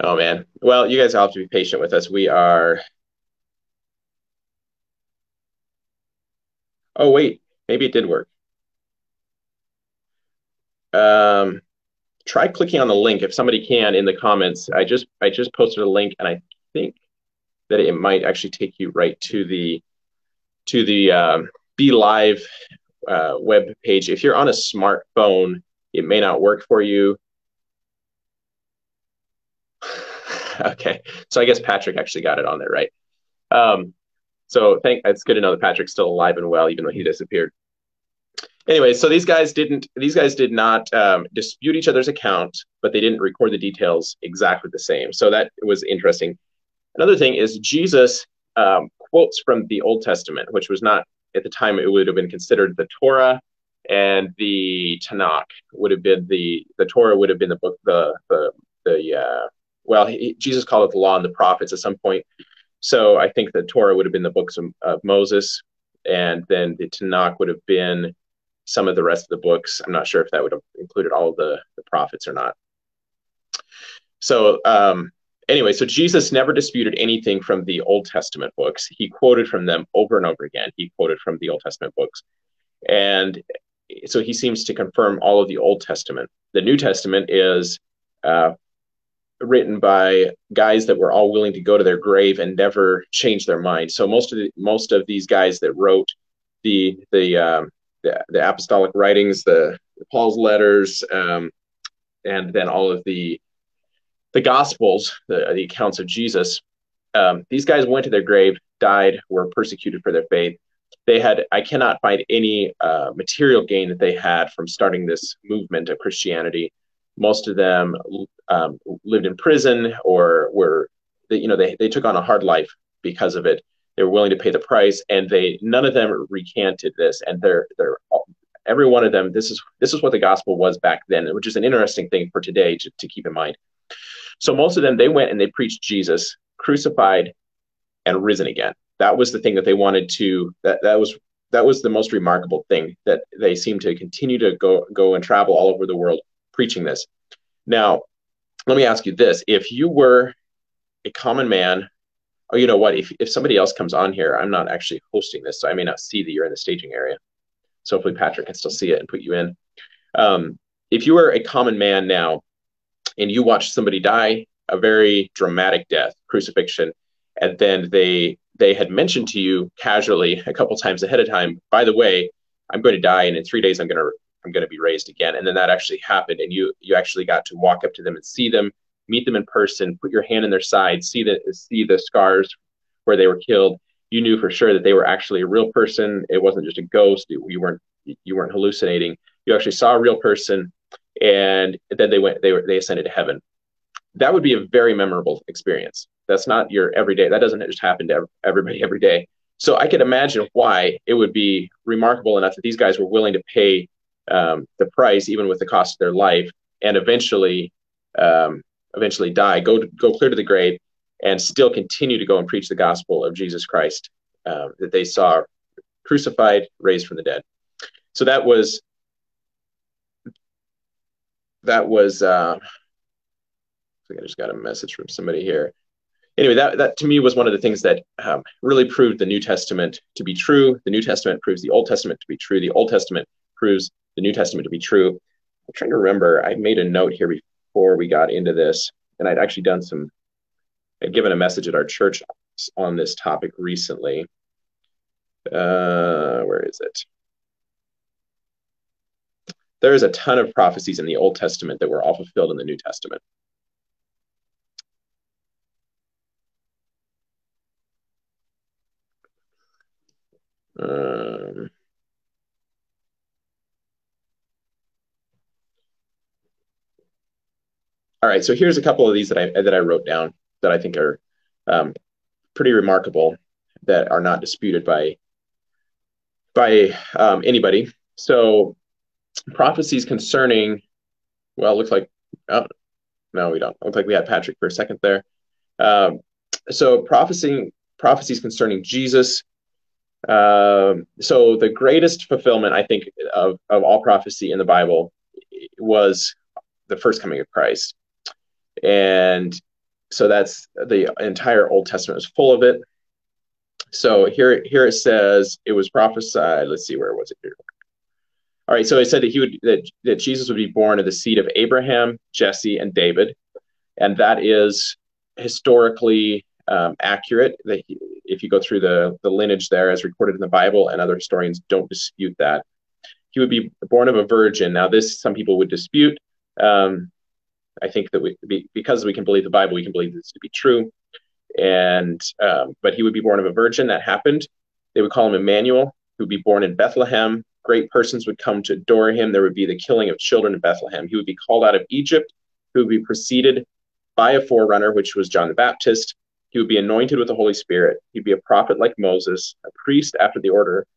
Oh man. Well, you guys all have to be patient with us. We are Oh, wait, maybe it did work. Um, try clicking on the link if somebody can in the comments. I just I just posted a link and I think that it might actually take you right to the to the um, BeLive uh, web page. If you're on a smartphone, it may not work for you. okay, so I guess Patrick actually got it on there, right? Um, so thank it's good to know that Patrick's still alive and well, even though he disappeared. Anyway, so these guys didn't these guys did not um, dispute each other's account, but they didn't record the details exactly the same. So that was interesting. Another thing is Jesus um, quotes from the Old Testament, which was not at the time it would have been considered the Torah, and the Tanakh would have been the the Torah would have been the book the the the uh, well he, Jesus called it the law and the prophets at some point. So I think the Torah would have been the books of, of Moses, and then the Tanakh would have been some of the rest of the books. I'm not sure if that would have included all of the, the prophets or not. So um, anyway, so Jesus never disputed anything from the Old Testament books. He quoted from them over and over again. He quoted from the Old Testament books. And so he seems to confirm all of the Old Testament. The New Testament is uh, written by guys that were all willing to go to their grave and never change their mind. So most of the most of these guys that wrote the the um, the, the apostolic writings, the Paul's letters, um, and then all of the the Gospels, the, the accounts of Jesus. Um, these guys went to their grave, died, were persecuted for their faith. They had I cannot find any uh, material gain that they had from starting this movement of Christianity. Most of them um, lived in prison or were, you know, they, they took on a hard life because of it. They were willing to pay the price, and they none of them recanted this. And they're they're every one of them. This is this is what the gospel was back then, which is an interesting thing for today to, to keep in mind. So most of them they went and they preached Jesus crucified and risen again. That was the thing that they wanted to. That that was that was the most remarkable thing that they seemed to continue to go go and travel all over the world preaching this. Now, let me ask you this: If you were a common man oh, you know what? If, if somebody else comes on here, I'm not actually hosting this, so I may not see that you're in the staging area. So hopefully Patrick can still see it and put you in. Um, if you were a common man now and you watch somebody die a very dramatic death, crucifixion, and then they they had mentioned to you casually a couple times ahead of time, by the way, I'm going to die and in three days I'm going to I'm going to be raised again. And then that actually happened, and you you actually got to walk up to them and see them meet them in person, put your hand in their side, see the see the scars where they were killed, you knew for sure that they were actually a real person. It wasn't just a ghost. You weren't you weren't hallucinating. You actually saw a real person, and then they went they were they ascended to heaven. That would be a very memorable experience. That's not your everyday. That doesn't just happen to everybody every day. So I could imagine why it would be remarkable enough that these guys were willing to pay um, the price, even with the cost of their life, and eventually um, eventually die, go go clear to the grave, and still continue to go and preach the gospel of Jesus Christ uh, that they saw crucified, raised from the dead. So that was that was. Uh, I think I just got a message from somebody here. Anyway, that that to me was one of the things that um, really proved the New Testament to be true. The New Testament proves the Old Testament to be true. The Old Testament proves the New Testament to be true. I'm trying to remember. I made a note here before we got into this, and I'd actually done some, I'd given a message at our church on this topic recently. Uh, where is it? There is a ton of prophecies in the Old Testament that were all fulfilled in the New Testament. Um, all right, so here's a couple of these that I that I wrote down that I think are um, pretty remarkable that are not disputed by by um, anybody. So prophecies concerning well, it looks like oh, no, we don't. It looks like we had Patrick for a second there. Um, so prophecy prophecies concerning Jesus. Um, so the greatest fulfillment, I think, of, of all prophecy in the Bible was the first coming of Christ and so that's the entire Old Testament is full of it. So here, here it says it was prophesied. Let's see, where was it here? All right, so it said that he would that, that Jesus would be born of the seed of Abraham, Jesse, and David, and that is historically um, accurate. That if you go through the the lineage there, as recorded in the Bible, and other historians don't dispute that, he would be born of a virgin. Now, this some people would dispute. Um, I think that we, because we can believe the Bible, we can believe this to be true. And um, but he would be born of a virgin. That happened. They would call him Emmanuel, who would be born in Bethlehem. Great persons would come to adore him. There would be the killing of children in Bethlehem. He would be called out of Egypt, who would be preceded by a forerunner, which was John the Baptist. He would be anointed with the Holy Spirit. He'd be a prophet like Moses, a priest after the order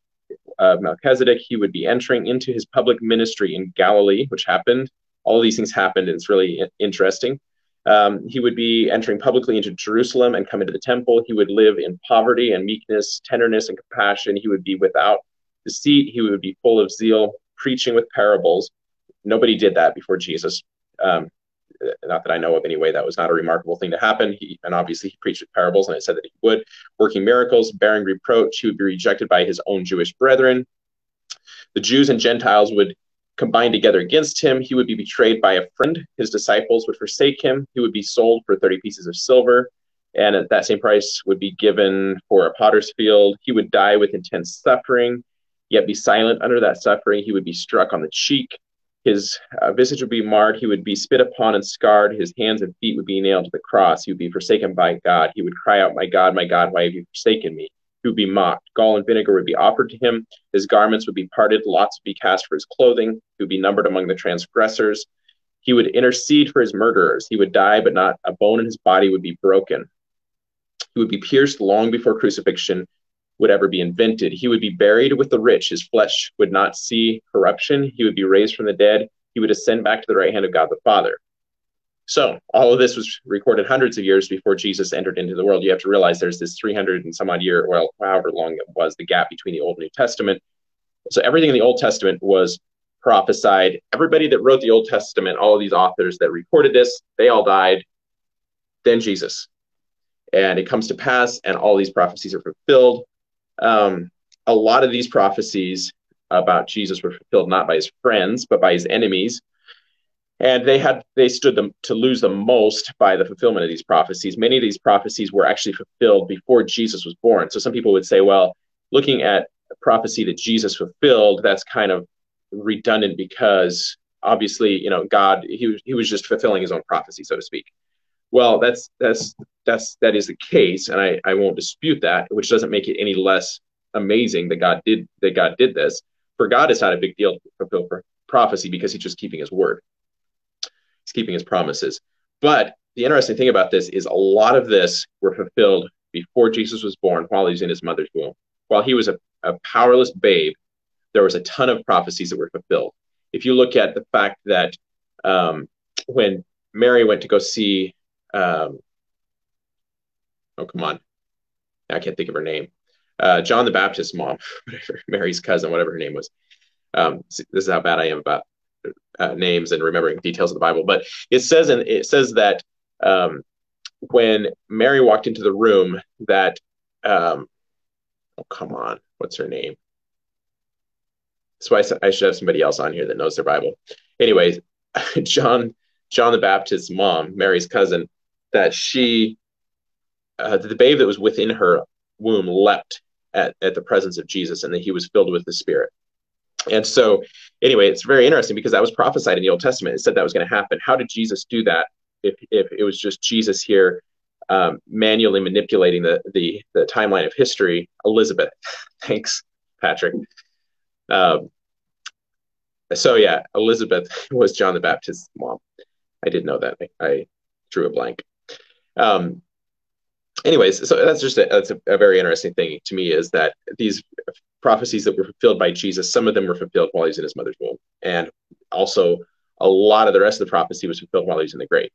of Melchizedek. He would be entering into his public ministry in Galilee, which happened all these things happened, and it's really interesting. Um, he would be entering publicly into Jerusalem and come into the temple. He would live in poverty and meekness, tenderness and compassion. He would be without deceit. He would be full of zeal, preaching with parables. Nobody did that before Jesus. Um, not that I know of anyway, that was not a remarkable thing to happen. He, and obviously he preached with parables, and it said that he would, working miracles, bearing reproach. He would be rejected by his own Jewish brethren. The Jews and Gentiles would combine together against him. He would be betrayed by a friend. His disciples would forsake him. He would be sold for 30 pieces of silver. And at that same price would be given for a potter's field. He would die with intense suffering, yet be silent under that suffering. He would be struck on the cheek. his uh, visage would be marred. He would be spit upon and scarred. His hands and feet would be nailed to the cross. He would be forsaken by God. He would cry out, My God, my God, why have you forsaken me? He would be mocked. Gall and vinegar would be offered to him. His garments would be parted. Lots would be cast for his clothing. He would be numbered among the transgressors. He would intercede for his murderers. He would die, but not a bone in his body would be broken. He would be pierced long before crucifixion would ever be invented. He would be buried with the rich. His flesh would not see corruption. He would be raised from the dead. He would ascend back to the right hand of God the Father. So, all of this was recorded hundreds of years before Jesus entered into the world. You have to realize there's this 300 and some odd year, well, however long it was, the gap between the Old and New Testament. So, everything in the Old Testament was prophesied. Everybody that wrote the Old Testament, all of these authors that recorded this, they all died. Then Jesus. And it comes to pass, and all these prophecies are fulfilled um, a lot of these prophecies about Jesus were fulfilled not by his friends, but by his enemies. And they had they stood them to lose the most by the fulfillment of these prophecies. Many of these prophecies were actually fulfilled before Jesus was born. So some people would say, well, looking at a prophecy that Jesus fulfilled, that's kind of redundant because obviously, you know, God he he was just fulfilling his own prophecy, so to speak. Well, that's that's that's that is the case, and I, I won't dispute that, which doesn't make it any less amazing that God did that God did this. For God, it's not a big deal to fulfill prophecy because He's just keeping His word. He's keeping His promises. But the interesting thing about this is a lot of this were fulfilled before Jesus was born, while he was in his mother's womb. While he was a, a powerless babe, there was a ton of prophecies that were fulfilled. If you look at the fact that um, when Mary went to go see um, oh come on, I can't think of her name. Uh, John the Baptist's mom, whatever, Mary's cousin, whatever her name was. Um, this is how bad I am about uh, names and remembering details of the Bible. But it says, and it says that um, when Mary walked into the room, that um, oh come on, what's her name? So I, I should have somebody else on here that knows their Bible. Anyways, John John the Baptist's mom, Mary's cousin, that she, uh, the babe that was within her womb leapt at, at the presence of Jesus and that he was filled with the Spirit. And so, anyway, it's very interesting because that was prophesied in the Old Testament. It said that was going to happen. How did Jesus do that if, if it was just Jesus here um, manually manipulating the, the, the timeline of history? Elizabeth. Thanks, Patrick. Um, so, yeah, Elizabeth was John the Baptist's mom. I didn't know that. I, I drew a blank. Um, anyways, so that's just a, that's a, a, very interesting thing to me is that these prophecies that were fulfilled by Jesus, some of them were fulfilled while he was in his mother's womb, and also a lot of the rest of the prophecy was fulfilled while he was in the grave.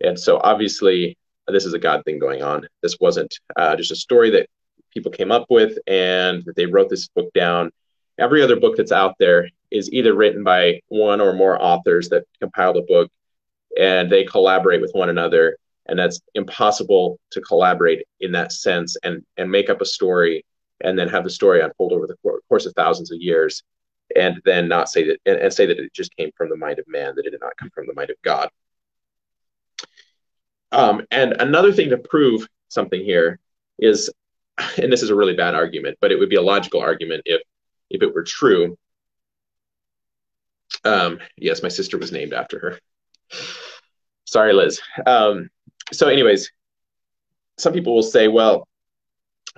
And so obviously, this is a God thing going on. This wasn't uh, just a story that people came up with and that they wrote this book down. Every other book that's out there is either written by one or more authors that compiled a book and they collaborate with one another and that's impossible to collaborate in that sense and and make up a story and then have the story unfold over the course of thousands of years and then not say that and, and say that it just came from the mind of man that it did not come from the mind of god. Um, and another thing to prove something here is and this is a really bad argument but it would be a logical argument if if it were true. Um, yes my sister was named after her. Sorry, Liz. Um, so, anyways, some people will say, well,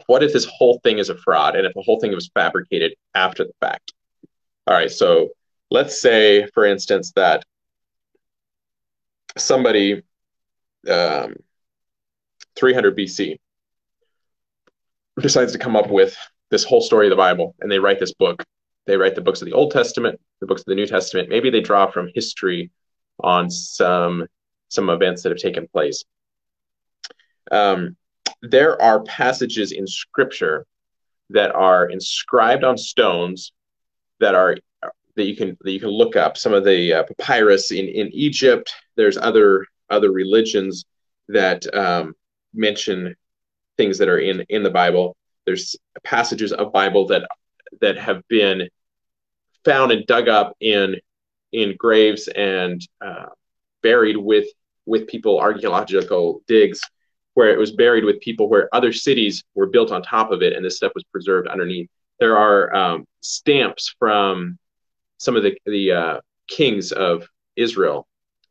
what if this whole thing is a fraud and if the whole thing was fabricated after the fact? All right, so let's say, for instance, that somebody um, 300 BC decides to come up with this whole story of the Bible and they write this book. They write the books of the Old Testament, the books of the New Testament. Maybe they draw from history on some some events that have taken place. Um, there are passages in Scripture that are inscribed on stones that are that you can that you can look up. Some of the uh, papyrus in in Egypt. There's other other religions that um, mention things that are in in the Bible. There's passages of Bible that that have been found and dug up in in graves and uh, buried with with people archaeological digs where it was buried with people where other cities were built on top of it and this stuff was preserved underneath there are um, stamps from some of the the uh, kings of Israel,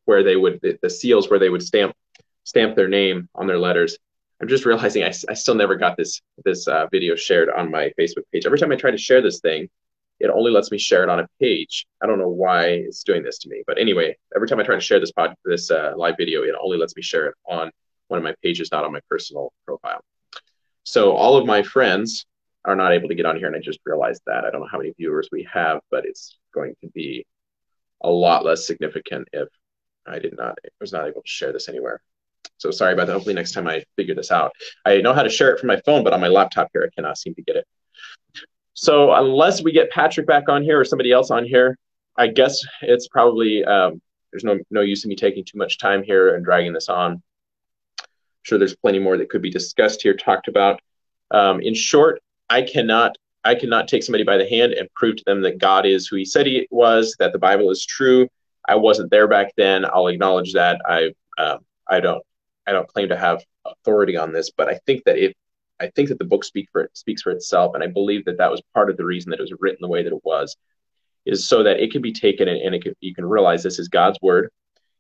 where they would the, the, seals where they would stamp stamp their name on their letters. I'm just realizing I, I still never got this this uh, video shared on my Facebook page. Every time I try to share this thing, it only lets me share it on a page. I don't know why it's doing this to me, but anyway, every time I try to share this pod this uh, live video, it only lets me share it on one of my pages, not on my personal profile. So all of my friends are not able to get on here, and I just realized that. I don't know how many viewers we have, but it's going to be a lot less significant if I did not was not able to share this anywhere. So sorry about that. Hopefully next time I figure this out. I know how to share it from my phone, but on my laptop here I cannot seem to get it. So unless we get Patrick back on here or somebody else on here, I guess it's probably um, there's no no use in me taking too much time here and dragging this on. Sure there's plenty more that could be discussed here, talked about. Um, in short, I cannot I cannot take somebody by the hand and prove to them that God is who He said He was, that the Bible is true. I wasn't there back then. I'll acknowledge that. I uh, I don't I don't claim to have authority on this, but I think that if I think that the book speak for it, speaks for itself, and I believe that that was part of the reason that it was written the way that it was, is so that it can be taken and, and can, you can realize this is God's word.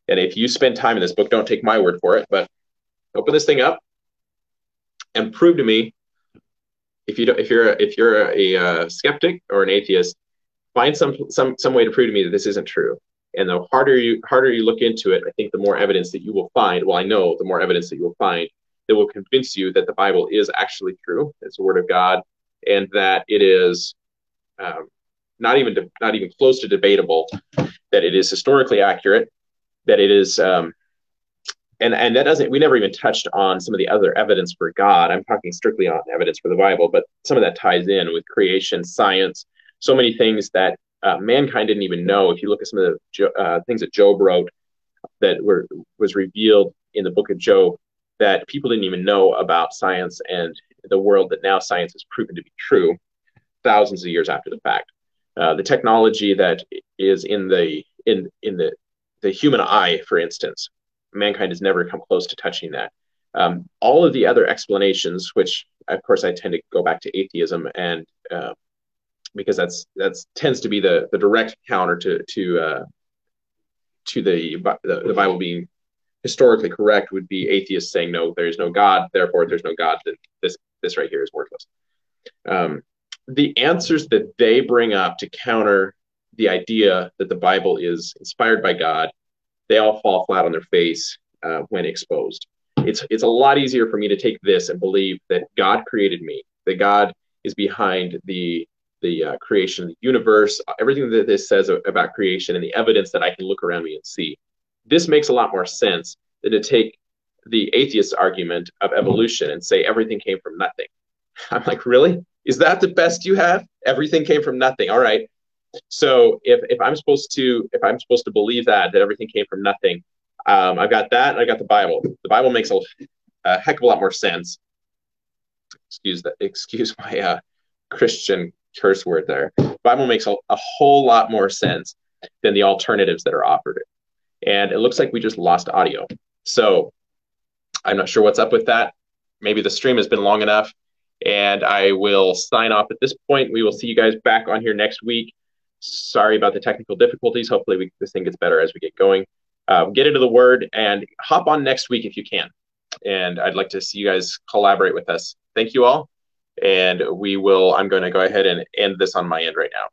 And if you spend time in this book, don't take my word for it, but open this thing up and prove to me if you don't, if you're a, if you're a, a uh, skeptic or an atheist, find some some some way to prove to me that this isn't true. And the harder you harder you look into it, I think the more evidence that you will find. Well, I know the more evidence that you will find that will convince you that the Bible is actually true. It's the Word of God, and that it is um, not even de- not even close to debatable. That it is historically accurate. That it is um, and and that doesn't we never even touched on some of the other evidence for god. I'm talking strictly on evidence for the bible but some of that ties in with creation science so many things that uh, mankind didn't even know. If you look at some of the uh, things that job wrote that were was revealed in the book of job that people didn't even know about science and the world that now science has proven to be true thousands of years after the fact. Uh, the technology that is in the in in the the human eye for instance mankind has never come close to touching that. Um, all of the other explanations, which of course I tend to go back to atheism, and uh, because that's that's tends to be the the direct counter to to uh, to the, the, the Bible being historically correct, would be atheists saying no, there is no God, therefore there's no God. Then this this right here is worthless. Um, the answers that they bring up to counter the idea that the Bible is inspired by God they all fall flat on their face uh, when exposed. It's it's a lot easier for me to take this and believe that God created me, that God is behind the the uh, creation of the universe, everything that this says about creation, and the evidence that I can look around me and see. This makes a lot more sense than to take the atheist argument of evolution and say everything came from nothing. I'm like, really? Is that the best you have? Everything came from nothing. All right. So if, if I'm supposed to if I'm supposed to believe that that everything came from nothing, um, I've got that and I got the Bible. The Bible makes a, a heck of a lot more sense. Excuse that. Excuse my uh, Christian curse word there. The Bible makes a, a whole lot more sense than the alternatives that are offered. And it looks like we just lost audio. So I'm not sure what's up with that. Maybe the stream has been long enough. And I will sign off at this point. We will see you guys back on here next week. Sorry about the technical difficulties. Hopefully, we, this thing gets better as we get going. Um, get into the word and hop on next week if you can. And I'd like to see you guys collaborate with us. Thank you all. And we will, I'm going to go ahead and end this on my end right now.